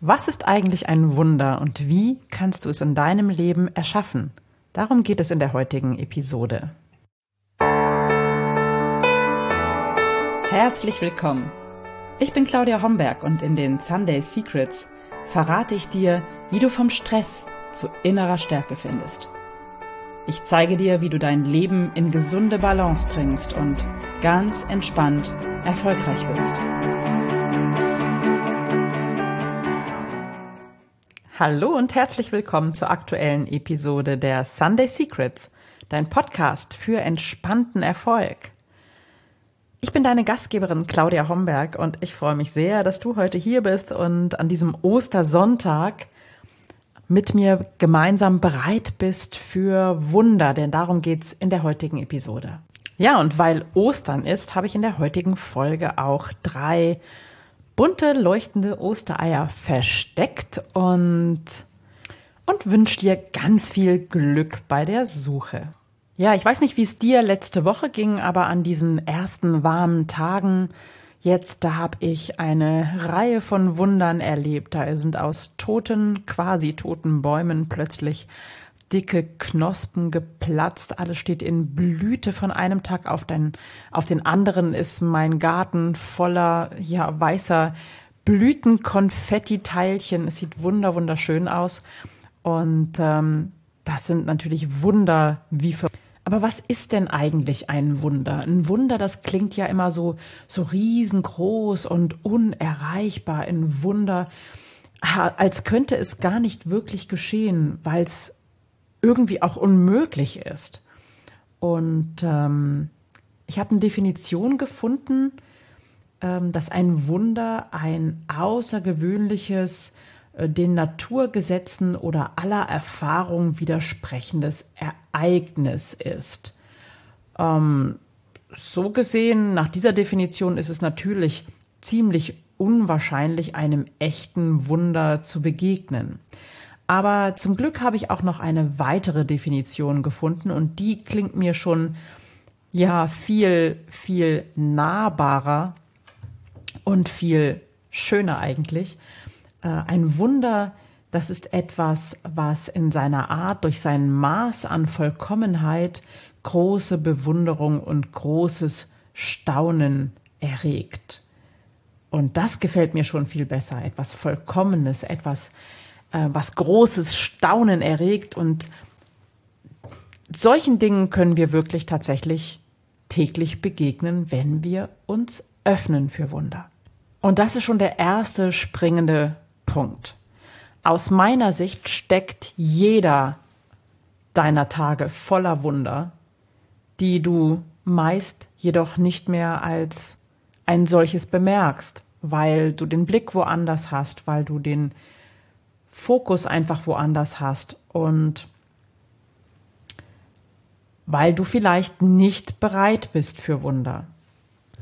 Was ist eigentlich ein Wunder und wie kannst du es in deinem Leben erschaffen? Darum geht es in der heutigen Episode. Herzlich willkommen. Ich bin Claudia Homberg und in den Sunday Secrets verrate ich dir, wie du vom Stress zu innerer Stärke findest. Ich zeige dir, wie du dein Leben in gesunde Balance bringst und ganz entspannt erfolgreich wirst. Hallo und herzlich willkommen zur aktuellen Episode der Sunday Secrets, dein Podcast für entspannten Erfolg. Ich bin deine Gastgeberin Claudia Homberg und ich freue mich sehr, dass du heute hier bist und an diesem Ostersonntag mit mir gemeinsam bereit bist für Wunder, denn darum geht's in der heutigen Episode. Ja, und weil Ostern ist, habe ich in der heutigen Folge auch drei bunte, leuchtende Ostereier versteckt und, und wünsche dir ganz viel Glück bei der Suche. Ja, ich weiß nicht, wie es dir letzte Woche ging, aber an diesen ersten warmen Tagen Jetzt, da habe ich eine Reihe von Wundern erlebt. Da sind aus toten, quasi toten Bäumen plötzlich dicke Knospen geplatzt. Alles steht in Blüte von einem Tag auf den, auf den anderen ist mein Garten voller, ja, weißer Blüten, Konfetti-Teilchen. Es sieht wunder, wunderschön aus. Und ähm, das sind natürlich Wunder wie für aber was ist denn eigentlich ein Wunder? Ein Wunder, das klingt ja immer so, so riesengroß und unerreichbar. Ein Wunder, als könnte es gar nicht wirklich geschehen, weil es irgendwie auch unmöglich ist. Und ähm, ich habe eine Definition gefunden, ähm, dass ein Wunder ein außergewöhnliches äh, den Naturgesetzen oder aller Erfahrung widersprechendes Ereignis ist. Ähm, so gesehen, nach dieser Definition ist es natürlich ziemlich unwahrscheinlich, einem echten Wunder zu begegnen. Aber zum Glück habe ich auch noch eine weitere Definition gefunden und die klingt mir schon ja viel, viel nahbarer und viel schöner eigentlich. Äh, ein Wunder, das ist etwas, was in seiner Art durch sein Maß an Vollkommenheit große Bewunderung und großes Staunen erregt. Und das gefällt mir schon viel besser. Etwas Vollkommenes, etwas, äh, was großes Staunen erregt. Und solchen Dingen können wir wirklich tatsächlich täglich begegnen, wenn wir uns öffnen für Wunder. Und das ist schon der erste springende Punkt. Aus meiner Sicht steckt jeder deiner Tage voller Wunder, die du meist jedoch nicht mehr als ein solches bemerkst, weil du den Blick woanders hast, weil du den Fokus einfach woanders hast und weil du vielleicht nicht bereit bist für Wunder.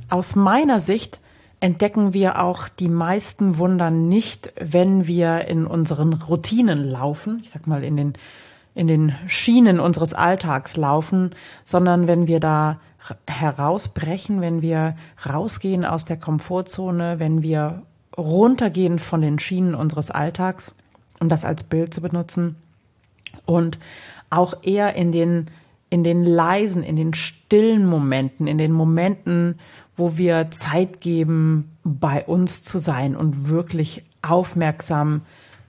Aus meiner Sicht entdecken wir auch die meisten Wunder nicht, wenn wir in unseren Routinen laufen, ich sag mal in den, in den Schienen unseres Alltags laufen, sondern wenn wir da herausbrechen, wenn wir rausgehen aus der Komfortzone, wenn wir runtergehen von den Schienen unseres Alltags, um das als Bild zu benutzen, und auch eher in den, in den leisen, in den stillen Momenten, in den Momenten, wo wir Zeit geben, bei uns zu sein und wirklich aufmerksam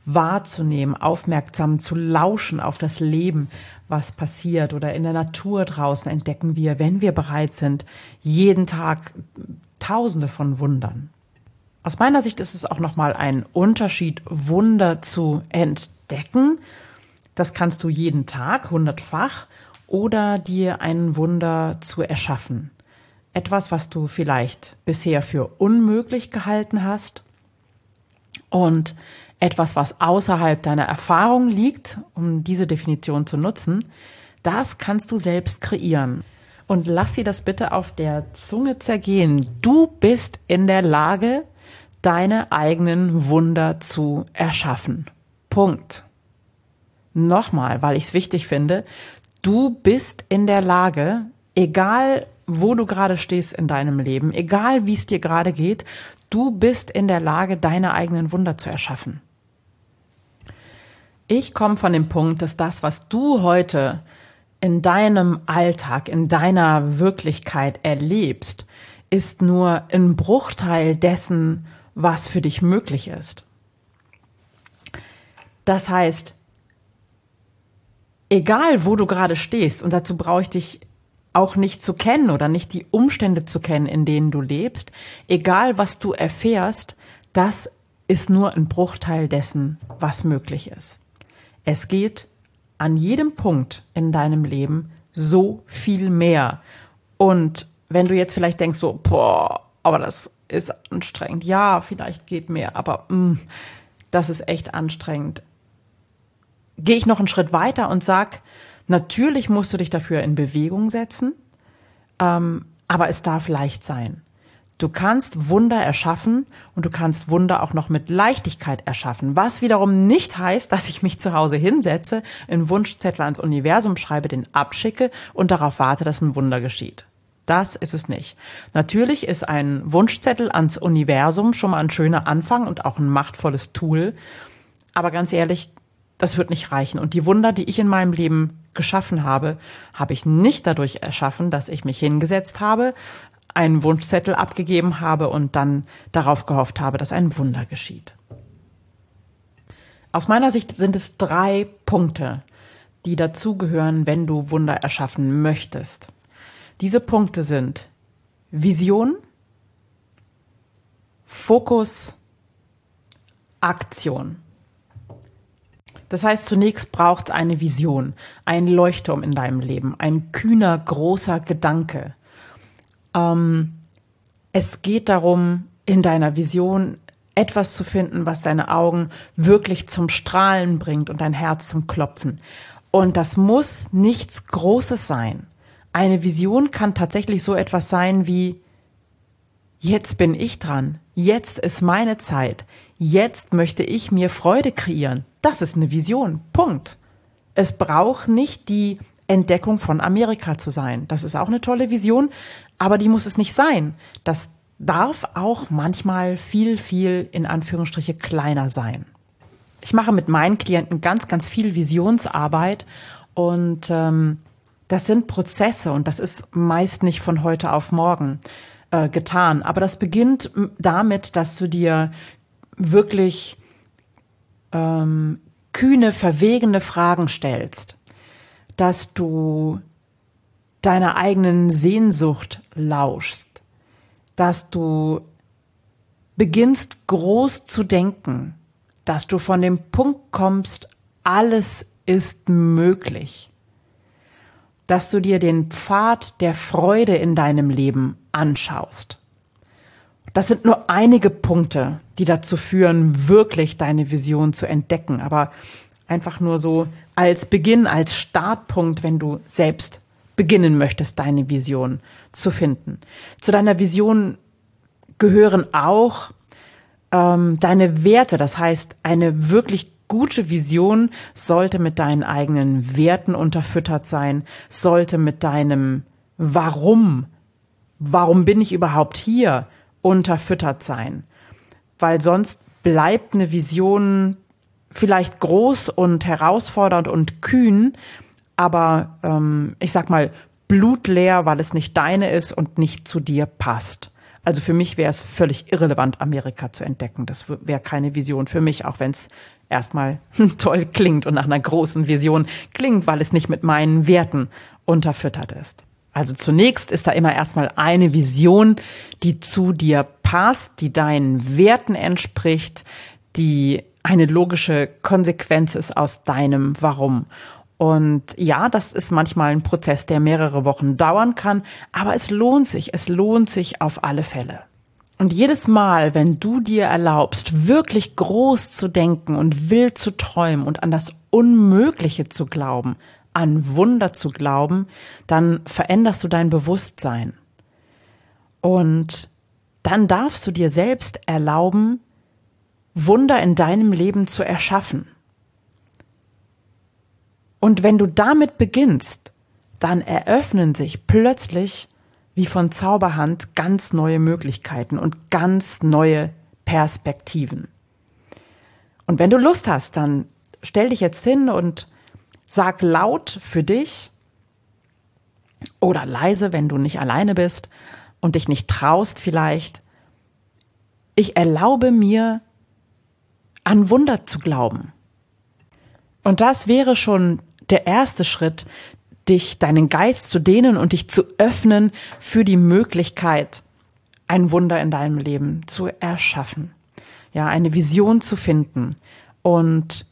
wahrzunehmen, aufmerksam zu lauschen auf das Leben, was passiert oder in der Natur draußen entdecken wir, wenn wir bereit sind, jeden Tag Tausende von Wundern. Aus meiner Sicht ist es auch nochmal ein Unterschied, Wunder zu entdecken. Das kannst du jeden Tag hundertfach oder dir ein Wunder zu erschaffen etwas, was du vielleicht bisher für unmöglich gehalten hast und etwas, was außerhalb deiner Erfahrung liegt, um diese Definition zu nutzen, das kannst du selbst kreieren. Und lass dir das bitte auf der Zunge zergehen. Du bist in der Lage, deine eigenen Wunder zu erschaffen. Punkt. Nochmal, weil ich es wichtig finde, du bist in der Lage, egal wo du gerade stehst in deinem Leben, egal wie es dir gerade geht, du bist in der Lage, deine eigenen Wunder zu erschaffen. Ich komme von dem Punkt, dass das, was du heute in deinem Alltag, in deiner Wirklichkeit erlebst, ist nur ein Bruchteil dessen, was für dich möglich ist. Das heißt, egal wo du gerade stehst, und dazu brauche ich dich auch nicht zu kennen oder nicht die Umstände zu kennen, in denen du lebst, egal was du erfährst, das ist nur ein Bruchteil dessen, was möglich ist. Es geht an jedem Punkt in deinem Leben so viel mehr. Und wenn du jetzt vielleicht denkst so, boah, aber das ist anstrengend. Ja, vielleicht geht mehr, aber mh, mm, das ist echt anstrengend. Gehe ich noch einen Schritt weiter und sag, natürlich musst du dich dafür in Bewegung setzen, ähm, aber es darf leicht sein. Du kannst Wunder erschaffen und du kannst Wunder auch noch mit Leichtigkeit erschaffen, was wiederum nicht heißt, dass ich mich zu Hause hinsetze, einen Wunschzettel ans Universum schreibe, den abschicke und darauf warte, dass ein Wunder geschieht. Das ist es nicht. Natürlich ist ein Wunschzettel ans Universum schon mal ein schöner Anfang und auch ein machtvolles Tool. Aber ganz ehrlich, das wird nicht reichen. Und die Wunder, die ich in meinem Leben geschaffen habe, habe ich nicht dadurch erschaffen, dass ich mich hingesetzt habe, einen Wunschzettel abgegeben habe und dann darauf gehofft habe, dass ein Wunder geschieht. Aus meiner Sicht sind es drei Punkte, die dazugehören, wenn du Wunder erschaffen möchtest. Diese Punkte sind Vision, Fokus, Aktion. Das heißt, zunächst braucht es eine Vision, ein Leuchtturm in deinem Leben, ein kühner, großer Gedanke. Ähm, es geht darum, in deiner Vision etwas zu finden, was deine Augen wirklich zum Strahlen bringt und dein Herz zum Klopfen. Und das muss nichts Großes sein. Eine Vision kann tatsächlich so etwas sein wie, jetzt bin ich dran, jetzt ist meine Zeit, jetzt möchte ich mir Freude kreieren. Das ist eine Vision. Punkt. Es braucht nicht die Entdeckung von Amerika zu sein. Das ist auch eine tolle Vision, aber die muss es nicht sein. Das darf auch manchmal viel, viel in Anführungsstriche kleiner sein. Ich mache mit meinen Klienten ganz, ganz viel Visionsarbeit und ähm, das sind Prozesse und das ist meist nicht von heute auf morgen äh, getan. Aber das beginnt damit, dass du dir wirklich ähm, kühne, verwegene Fragen stellst, dass du deiner eigenen Sehnsucht lauschst, dass du beginnst groß zu denken, dass du von dem Punkt kommst, alles ist möglich dass du dir den Pfad der Freude in deinem Leben anschaust. Das sind nur einige Punkte, die dazu führen, wirklich deine Vision zu entdecken, aber einfach nur so als Beginn, als Startpunkt, wenn du selbst beginnen möchtest, deine Vision zu finden. Zu deiner Vision gehören auch ähm, deine Werte, das heißt eine wirklich gute Vision sollte mit deinen eigenen Werten unterfüttert sein, sollte mit deinem Warum, warum bin ich überhaupt hier, unterfüttert sein. Weil sonst bleibt eine Vision vielleicht groß und herausfordernd und kühn, aber ähm, ich sag mal blutleer, weil es nicht deine ist und nicht zu dir passt. Also für mich wäre es völlig irrelevant, Amerika zu entdecken. Das wäre keine Vision für mich, auch wenn es erstmal toll klingt und nach einer großen Vision klingt, weil es nicht mit meinen Werten unterfüttert ist. Also zunächst ist da immer erstmal eine Vision, die zu dir passt, die deinen Werten entspricht, die eine logische Konsequenz ist aus deinem Warum. Und ja, das ist manchmal ein Prozess, der mehrere Wochen dauern kann, aber es lohnt sich, es lohnt sich auf alle Fälle. Und jedes Mal, wenn du dir erlaubst, wirklich groß zu denken und wild zu träumen und an das Unmögliche zu glauben, an Wunder zu glauben, dann veränderst du dein Bewusstsein. Und dann darfst du dir selbst erlauben, Wunder in deinem Leben zu erschaffen. Und wenn du damit beginnst, dann eröffnen sich plötzlich wie von Zauberhand ganz neue Möglichkeiten und ganz neue Perspektiven. Und wenn du Lust hast, dann stell dich jetzt hin und sag laut für dich oder leise, wenn du nicht alleine bist und dich nicht traust vielleicht. Ich erlaube mir, an Wunder zu glauben. Und das wäre schon der erste Schritt, dich, deinen Geist zu dehnen und dich zu öffnen für die Möglichkeit, ein Wunder in deinem Leben zu erschaffen. Ja, eine Vision zu finden und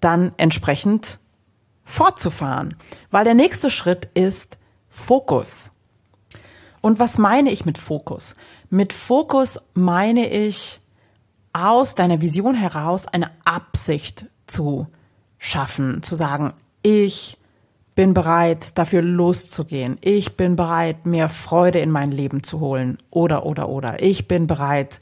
dann entsprechend fortzufahren. Weil der nächste Schritt ist Fokus. Und was meine ich mit Fokus? Mit Fokus meine ich aus deiner Vision heraus eine Absicht zu schaffen, zu sagen, ich bin bereit, dafür loszugehen. Ich bin bereit, mehr Freude in mein Leben zu holen. Oder, oder, oder. Ich bin bereit,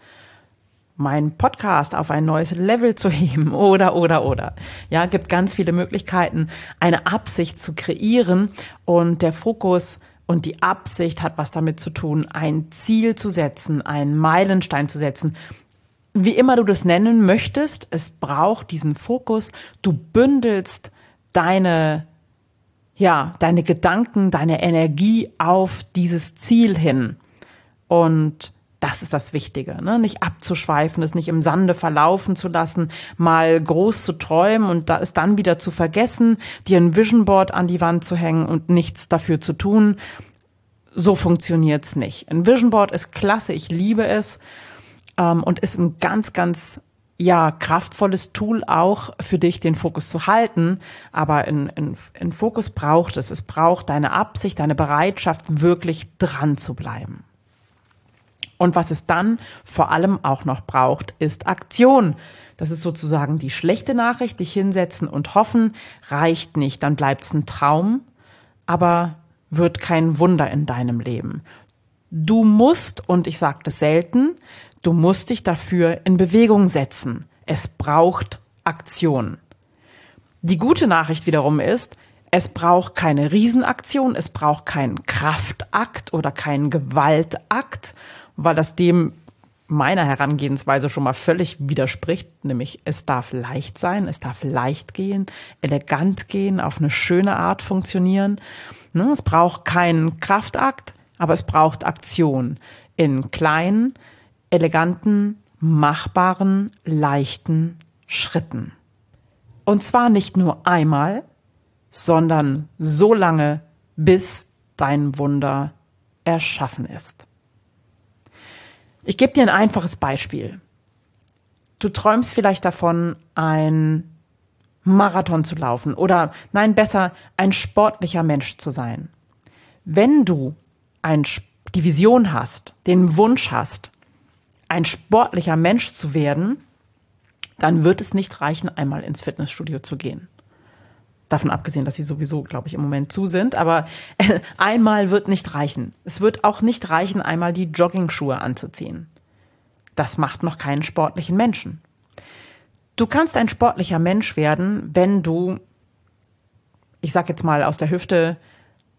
meinen Podcast auf ein neues Level zu heben. Oder, oder, oder. Ja, gibt ganz viele Möglichkeiten, eine Absicht zu kreieren. Und der Fokus und die Absicht hat was damit zu tun, ein Ziel zu setzen, einen Meilenstein zu setzen. Wie immer du das nennen möchtest, es braucht diesen Fokus. Du bündelst deine ja, deine Gedanken, deine Energie auf dieses Ziel hin. Und das ist das Wichtige, ne? nicht abzuschweifen, es nicht im Sande verlaufen zu lassen, mal groß zu träumen und da ist dann wieder zu vergessen, dir ein Vision Board an die Wand zu hängen und nichts dafür zu tun. So funktioniert's nicht. Ein Vision Board ist klasse, ich liebe es ähm, und ist ein ganz, ganz ja, kraftvolles Tool auch für dich, den Fokus zu halten. Aber in, in, in Fokus braucht es. Es braucht deine Absicht, deine Bereitschaft, wirklich dran zu bleiben. Und was es dann vor allem auch noch braucht, ist Aktion. Das ist sozusagen die schlechte Nachricht. Dich hinsetzen und hoffen reicht nicht. Dann bleibt es ein Traum, aber wird kein Wunder in deinem Leben. Du musst, und ich sage das selten, Du musst dich dafür in Bewegung setzen. Es braucht Aktion. Die gute Nachricht wiederum ist, es braucht keine Riesenaktion, es braucht keinen Kraftakt oder keinen Gewaltakt, weil das dem meiner Herangehensweise schon mal völlig widerspricht, nämlich es darf leicht sein, es darf leicht gehen, elegant gehen, auf eine schöne Art funktionieren. Ne, es braucht keinen Kraftakt, aber es braucht Aktion in kleinen, eleganten, machbaren, leichten Schritten. Und zwar nicht nur einmal, sondern so lange, bis dein Wunder erschaffen ist. Ich gebe dir ein einfaches Beispiel. Du träumst vielleicht davon, ein Marathon zu laufen oder nein, besser ein sportlicher Mensch zu sein. Wenn du ein, die Vision hast, den Wunsch hast, ein sportlicher Mensch zu werden, dann wird es nicht reichen, einmal ins Fitnessstudio zu gehen. Davon abgesehen, dass sie sowieso, glaube ich, im Moment zu sind. Aber einmal wird nicht reichen. Es wird auch nicht reichen, einmal die Jogging-Schuhe anzuziehen. Das macht noch keinen sportlichen Menschen. Du kannst ein sportlicher Mensch werden, wenn du, ich sag jetzt mal aus der Hüfte,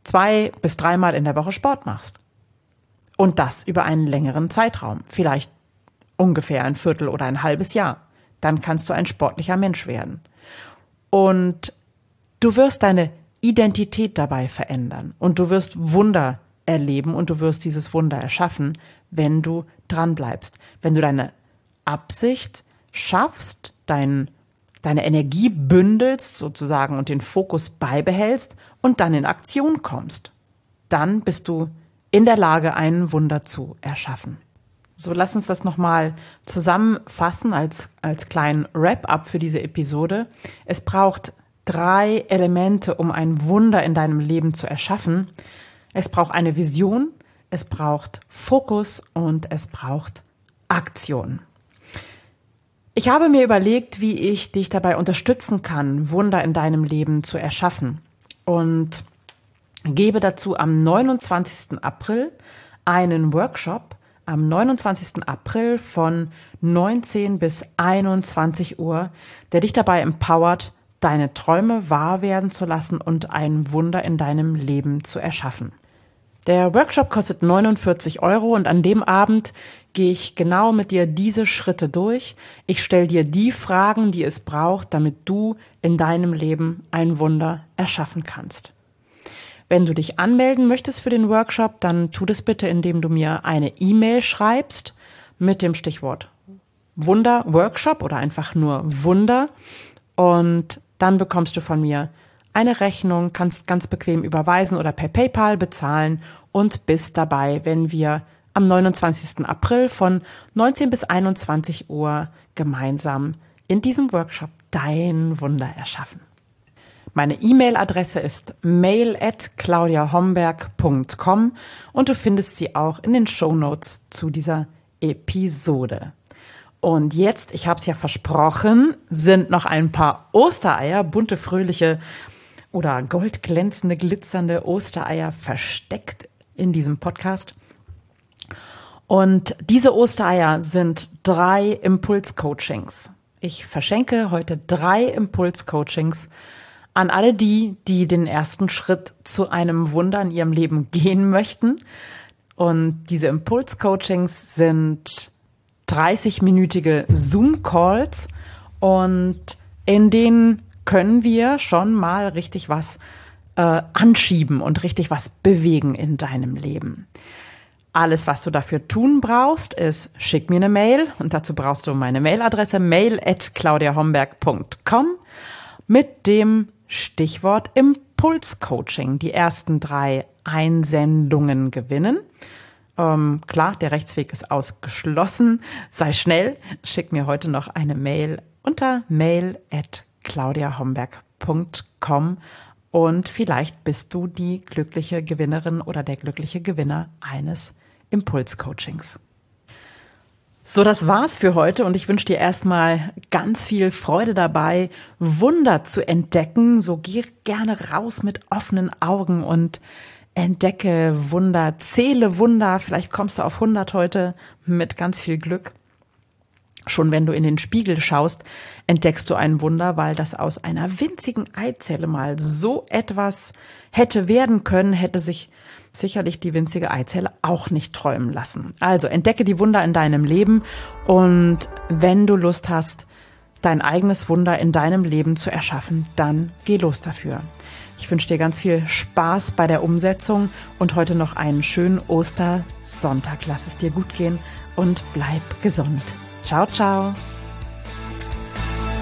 zwei bis dreimal in der Woche Sport machst. Und das über einen längeren Zeitraum. Vielleicht ungefähr ein Viertel oder ein halbes Jahr. Dann kannst du ein sportlicher Mensch werden. Und du wirst deine Identität dabei verändern und du wirst Wunder erleben und du wirst dieses Wunder erschaffen, wenn du dran bleibst. Wenn du deine Absicht schaffst, dein, deine Energie bündelst sozusagen und den Fokus beibehältst und dann in Aktion kommst, dann bist du in der Lage, ein Wunder zu erschaffen. So, lass uns das nochmal zusammenfassen als, als kleinen Wrap-up für diese Episode. Es braucht drei Elemente, um ein Wunder in deinem Leben zu erschaffen. Es braucht eine Vision, es braucht Fokus und es braucht Aktion. Ich habe mir überlegt, wie ich dich dabei unterstützen kann, Wunder in deinem Leben zu erschaffen. Und gebe dazu am 29. April einen Workshop am 29. April von 19 bis 21 Uhr, der dich dabei empowert, deine Träume wahr werden zu lassen und ein Wunder in deinem Leben zu erschaffen. Der Workshop kostet 49 Euro und an dem Abend gehe ich genau mit dir diese Schritte durch. Ich stelle dir die Fragen, die es braucht, damit du in deinem Leben ein Wunder erschaffen kannst. Wenn du dich anmelden möchtest für den Workshop, dann tu das bitte, indem du mir eine E-Mail schreibst mit dem Stichwort Wunder Workshop oder einfach nur Wunder und dann bekommst du von mir eine Rechnung, kannst ganz bequem überweisen oder per PayPal bezahlen und bist dabei, wenn wir am 29. April von 19 bis 21 Uhr gemeinsam in diesem Workshop dein Wunder erschaffen. Meine E-Mail-Adresse ist mail at claudiahomberg.com und du findest sie auch in den Show Notes zu dieser Episode. Und jetzt, ich habe es ja versprochen, sind noch ein paar Ostereier, bunte, fröhliche oder goldglänzende, glitzernde Ostereier versteckt in diesem Podcast. Und diese Ostereier sind drei Impulscoachings. Ich verschenke heute drei Impulscoachings an alle die, die den ersten Schritt zu einem Wunder in ihrem Leben gehen möchten. Und diese Impulscoachings sind 30-minütige Zoom-Calls und in denen können wir schon mal richtig was äh, anschieben und richtig was bewegen in deinem Leben. Alles, was du dafür tun brauchst, ist, schick mir eine Mail und dazu brauchst du meine Mailadresse mail at claudiahomberg.com mit dem Stichwort Impulscoaching. Die ersten drei Einsendungen gewinnen. Ähm, klar, der Rechtsweg ist ausgeschlossen. Sei schnell, schick mir heute noch eine Mail unter mail at claudiahomberg.com und vielleicht bist du die glückliche Gewinnerin oder der glückliche Gewinner eines Impulscoachings. So, das war's für heute und ich wünsche dir erstmal ganz viel Freude dabei, Wunder zu entdecken. So geh gerne raus mit offenen Augen und entdecke Wunder, zähle Wunder. Vielleicht kommst du auf 100 heute mit ganz viel Glück. Schon wenn du in den Spiegel schaust, entdeckst du ein Wunder, weil das aus einer winzigen Eizelle mal so etwas hätte werden können, hätte sich sicherlich die winzige Eizelle auch nicht träumen lassen. Also entdecke die Wunder in deinem Leben und wenn du Lust hast, dein eigenes Wunder in deinem Leben zu erschaffen, dann geh los dafür. Ich wünsche dir ganz viel Spaß bei der Umsetzung und heute noch einen schönen Ostersonntag. Lass es dir gut gehen und bleib gesund. Ciao, ciao.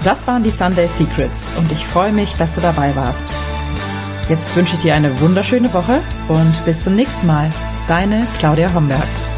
Das waren die Sunday Secrets und ich freue mich, dass du dabei warst. Jetzt wünsche ich dir eine wunderschöne Woche und bis zum nächsten Mal. Deine Claudia Homberg.